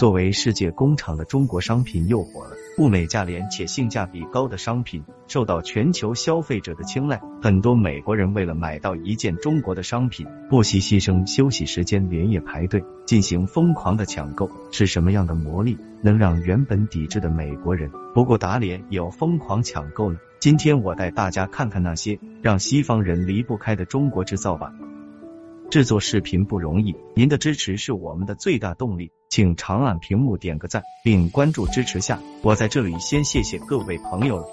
作为世界工厂的中国商品又火了，物美价廉且性价比高的商品受到全球消费者的青睐。很多美国人为了买到一件中国的商品，不惜牺牲休息时间连夜排队进行疯狂的抢购。是什么样的魔力能让原本抵制的美国人不顾打脸也要疯狂抢购呢？今天我带大家看看那些让西方人离不开的中国制造吧。制作视频不容易，您的支持是我们的最大动力，请长按屏幕点个赞，并关注支持下。我在这里先谢谢各位朋友了。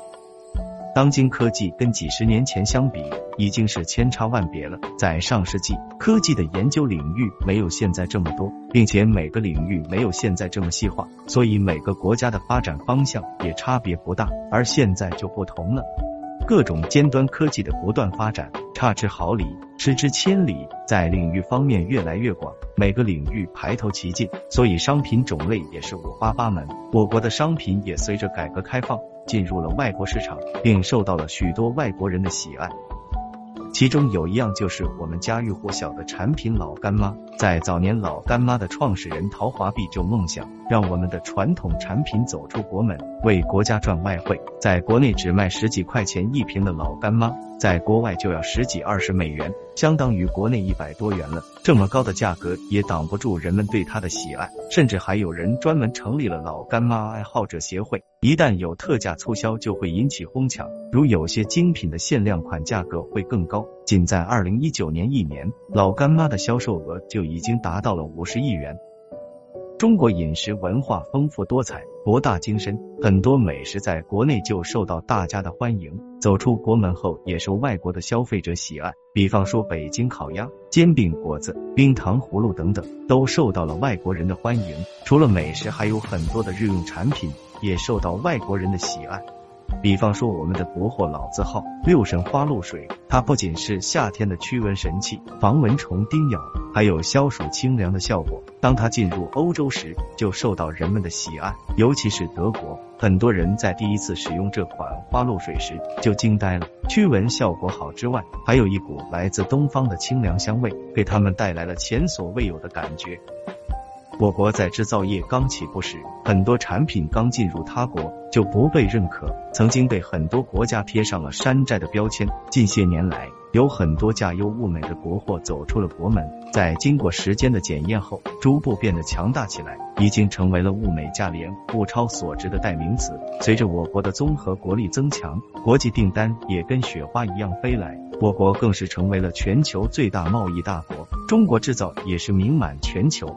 当今科技跟几十年前相比，已经是千差万别了。在上世纪，科技的研究领域没有现在这么多，并且每个领域没有现在这么细化，所以每个国家的发展方向也差别不大。而现在就不同了。各种尖端科技的不断发展，差之毫厘，失之千里，在领域方面越来越广，每个领域排头齐进，所以商品种类也是五花八门。我国的商品也随着改革开放进入了外国市场，并受到了许多外国人的喜爱。其中有一样就是我们家喻户晓的产品老干妈。在早年，老干妈的创始人陶华碧就梦想让我们的传统产品走出国门，为国家赚外汇。在国内只卖十几块钱一瓶的老干妈，在国外就要十几二十美元，相当于国内一百多元了。这么高的价格也挡不住人们对它的喜爱，甚至还有人专门成立了老干妈爱好者协会。一旦有特价促销，就会引起哄抢，如有些精品的限量款，价格会更高。仅在二零一九年一年，老干妈的销售额就已经达到了五十亿元。中国饮食文化丰富多彩、博大精深，很多美食在国内就受到大家的欢迎，走出国门后也受外国的消费者喜爱。比方说，北京烤鸭、煎饼果子、冰糖葫芦等等，都受到了外国人的欢迎。除了美食，还有很多的日用产品也受到外国人的喜爱。比方说，我们的国货老字号六神花露水，它不仅是夏天的驱蚊神器，防蚊虫叮咬，还有消暑清凉的效果。当它进入欧洲时，就受到人们的喜爱，尤其是德国，很多人在第一次使用这款花露水时就惊呆了。驱蚊效果好之外，还有一股来自东方的清凉香味，给他们带来了前所未有的感觉。我国在制造业刚起步时，很多产品刚进入他国就不被认可，曾经被很多国家贴上了山寨的标签。近些年来，有很多价优物美的国货走出了国门，在经过时间的检验后，逐步变得强大起来，已经成为了物美价廉、物超所值的代名词。随着我国的综合国力增强，国际订单也跟雪花一样飞来，我国更是成为了全球最大贸易大国。中国制造也是名满全球。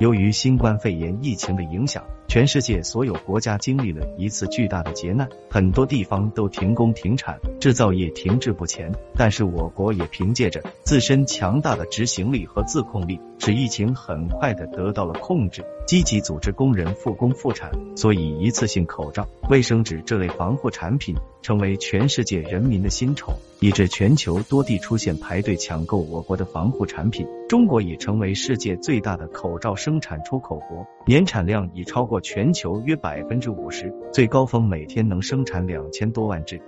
由于新冠肺炎疫情的影响，全世界所有国家经历了一次巨大的劫难，很多地方都停工停产，制造业停滞不前。但是我国也凭借着自身强大的执行力和自控力，使疫情很快的得到了控制。积极组织工人复工复产，所以一次性口罩、卫生纸这类防护产品成为全世界人民的新宠，以致全球多地出现排队抢购我国的防护产品。中国已成为世界最大的口罩生产出口国，年产量已超过全球约百分之五十，最高峰每天能生产两千多万只。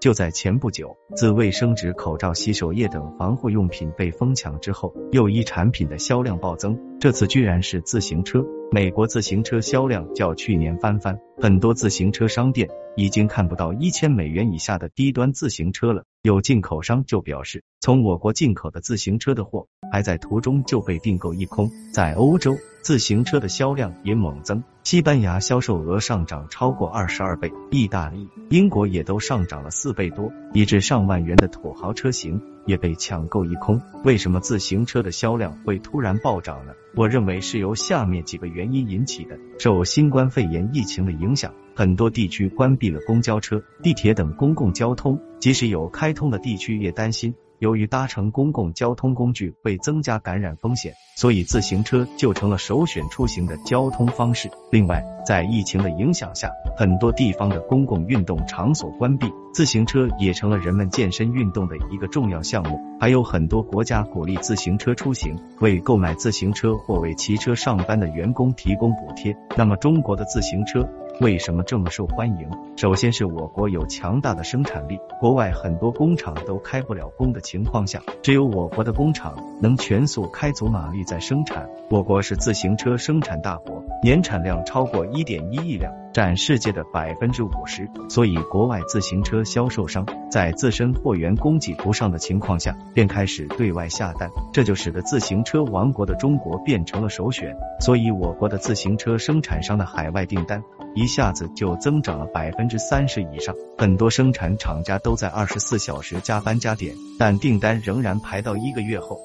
就在前不久，自卫生纸、口罩、洗手液等防护用品被疯抢之后，又一产品的销量暴增，这次居然是自行车。美国自行车销量较去年翻番，很多自行车商店已经看不到一千美元以下的低端自行车了。有进口商就表示，从我国进口的自行车的货还在途中就被订购一空。在欧洲，自行车的销量也猛增，西班牙销售额上涨超过二十二倍，意大利、英国也都上涨了四倍多，以致上万元的土豪车型也被抢购一空。为什么自行车的销量会突然暴涨呢？我认为是由下面几个原因引起的。受新冠肺炎疫情的影响，很多地区关闭了公交车、地铁等公共交通，即使有开通的地区，也担心。由于搭乘公共交通工具会增加感染风险，所以自行车就成了首选出行的交通方式。另外，在疫情的影响下，很多地方的公共运动场所关闭，自行车也成了人们健身运动的一个重要项目。还有很多国家鼓励自行车出行，为购买自行车或为骑车上班的员工提供补贴。那么，中国的自行车为什么这么受欢迎？首先是我国有强大的生产力，国外很多工厂都开不了工的情况下，只有我国的工厂能全速开足马力在生产。我国是自行车生产大国，年产量超过一点一亿辆。占世界的百分之五十，所以国外自行车销售商在自身货源供给不上的情况下，便开始对外下单，这就使得自行车王国的中国变成了首选。所以我国的自行车生产商的海外订单一下子就增长了百分之三十以上，很多生产厂家都在二十四小时加班加点，但订单仍然排到一个月后。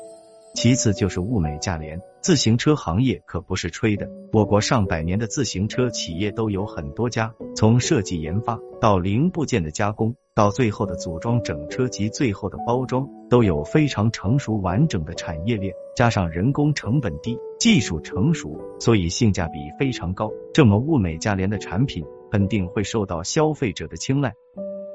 其次就是物美价廉，自行车行业可不是吹的。我国上百年的自行车企业都有很多家，从设计研发到零部件的加工，到最后的组装整车及最后的包装，都有非常成熟完整的产业链。加上人工成本低，技术成熟，所以性价比非常高。这么物美价廉的产品，肯定会受到消费者的青睐。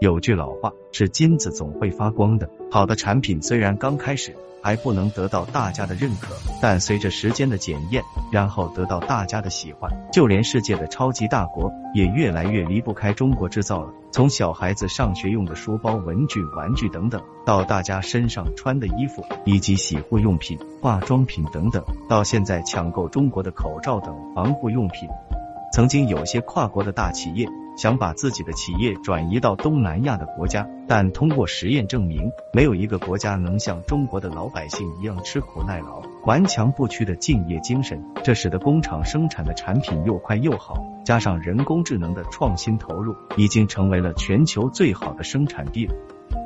有句老话是金子总会发光的，好的产品虽然刚开始。还不能得到大家的认可，但随着时间的检验，然后得到大家的喜欢，就连世界的超级大国也越来越离不开中国制造了。从小孩子上学用的书包、文具、玩具等等，到大家身上穿的衣服，以及洗护用品、化妆品等等，到现在抢购中国的口罩等防护用品，曾经有些跨国的大企业。想把自己的企业转移到东南亚的国家，但通过实验证明，没有一个国家能像中国的老百姓一样吃苦耐劳、顽强不屈的敬业精神。这使得工厂生产的产品又快又好，加上人工智能的创新投入，已经成为了全球最好的生产地了。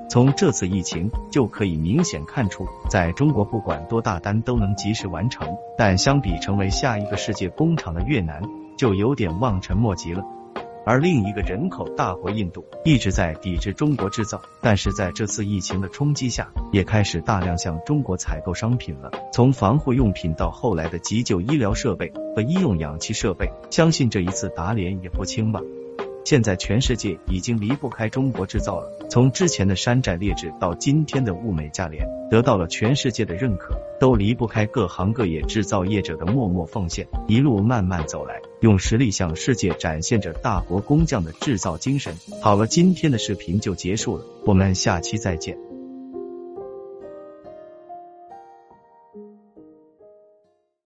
从这次疫情就可以明显看出，在中国不管多大单都能及时完成，但相比成为下一个世界工厂的越南，就有点望尘莫及了。而另一个人口大国印度一直在抵制中国制造，但是在这次疫情的冲击下，也开始大量向中国采购商品了。从防护用品到后来的急救医疗设备和医用氧气设备，相信这一次打脸也不轻吧。现在全世界已经离不开中国制造了。从之前的山寨劣质到今天的物美价廉，得到了全世界的认可，都离不开各行各业制造业者的默默奉献。一路慢慢走来，用实力向世界展现着大国工匠的制造精神。好了，今天的视频就结束了，我们下期再见。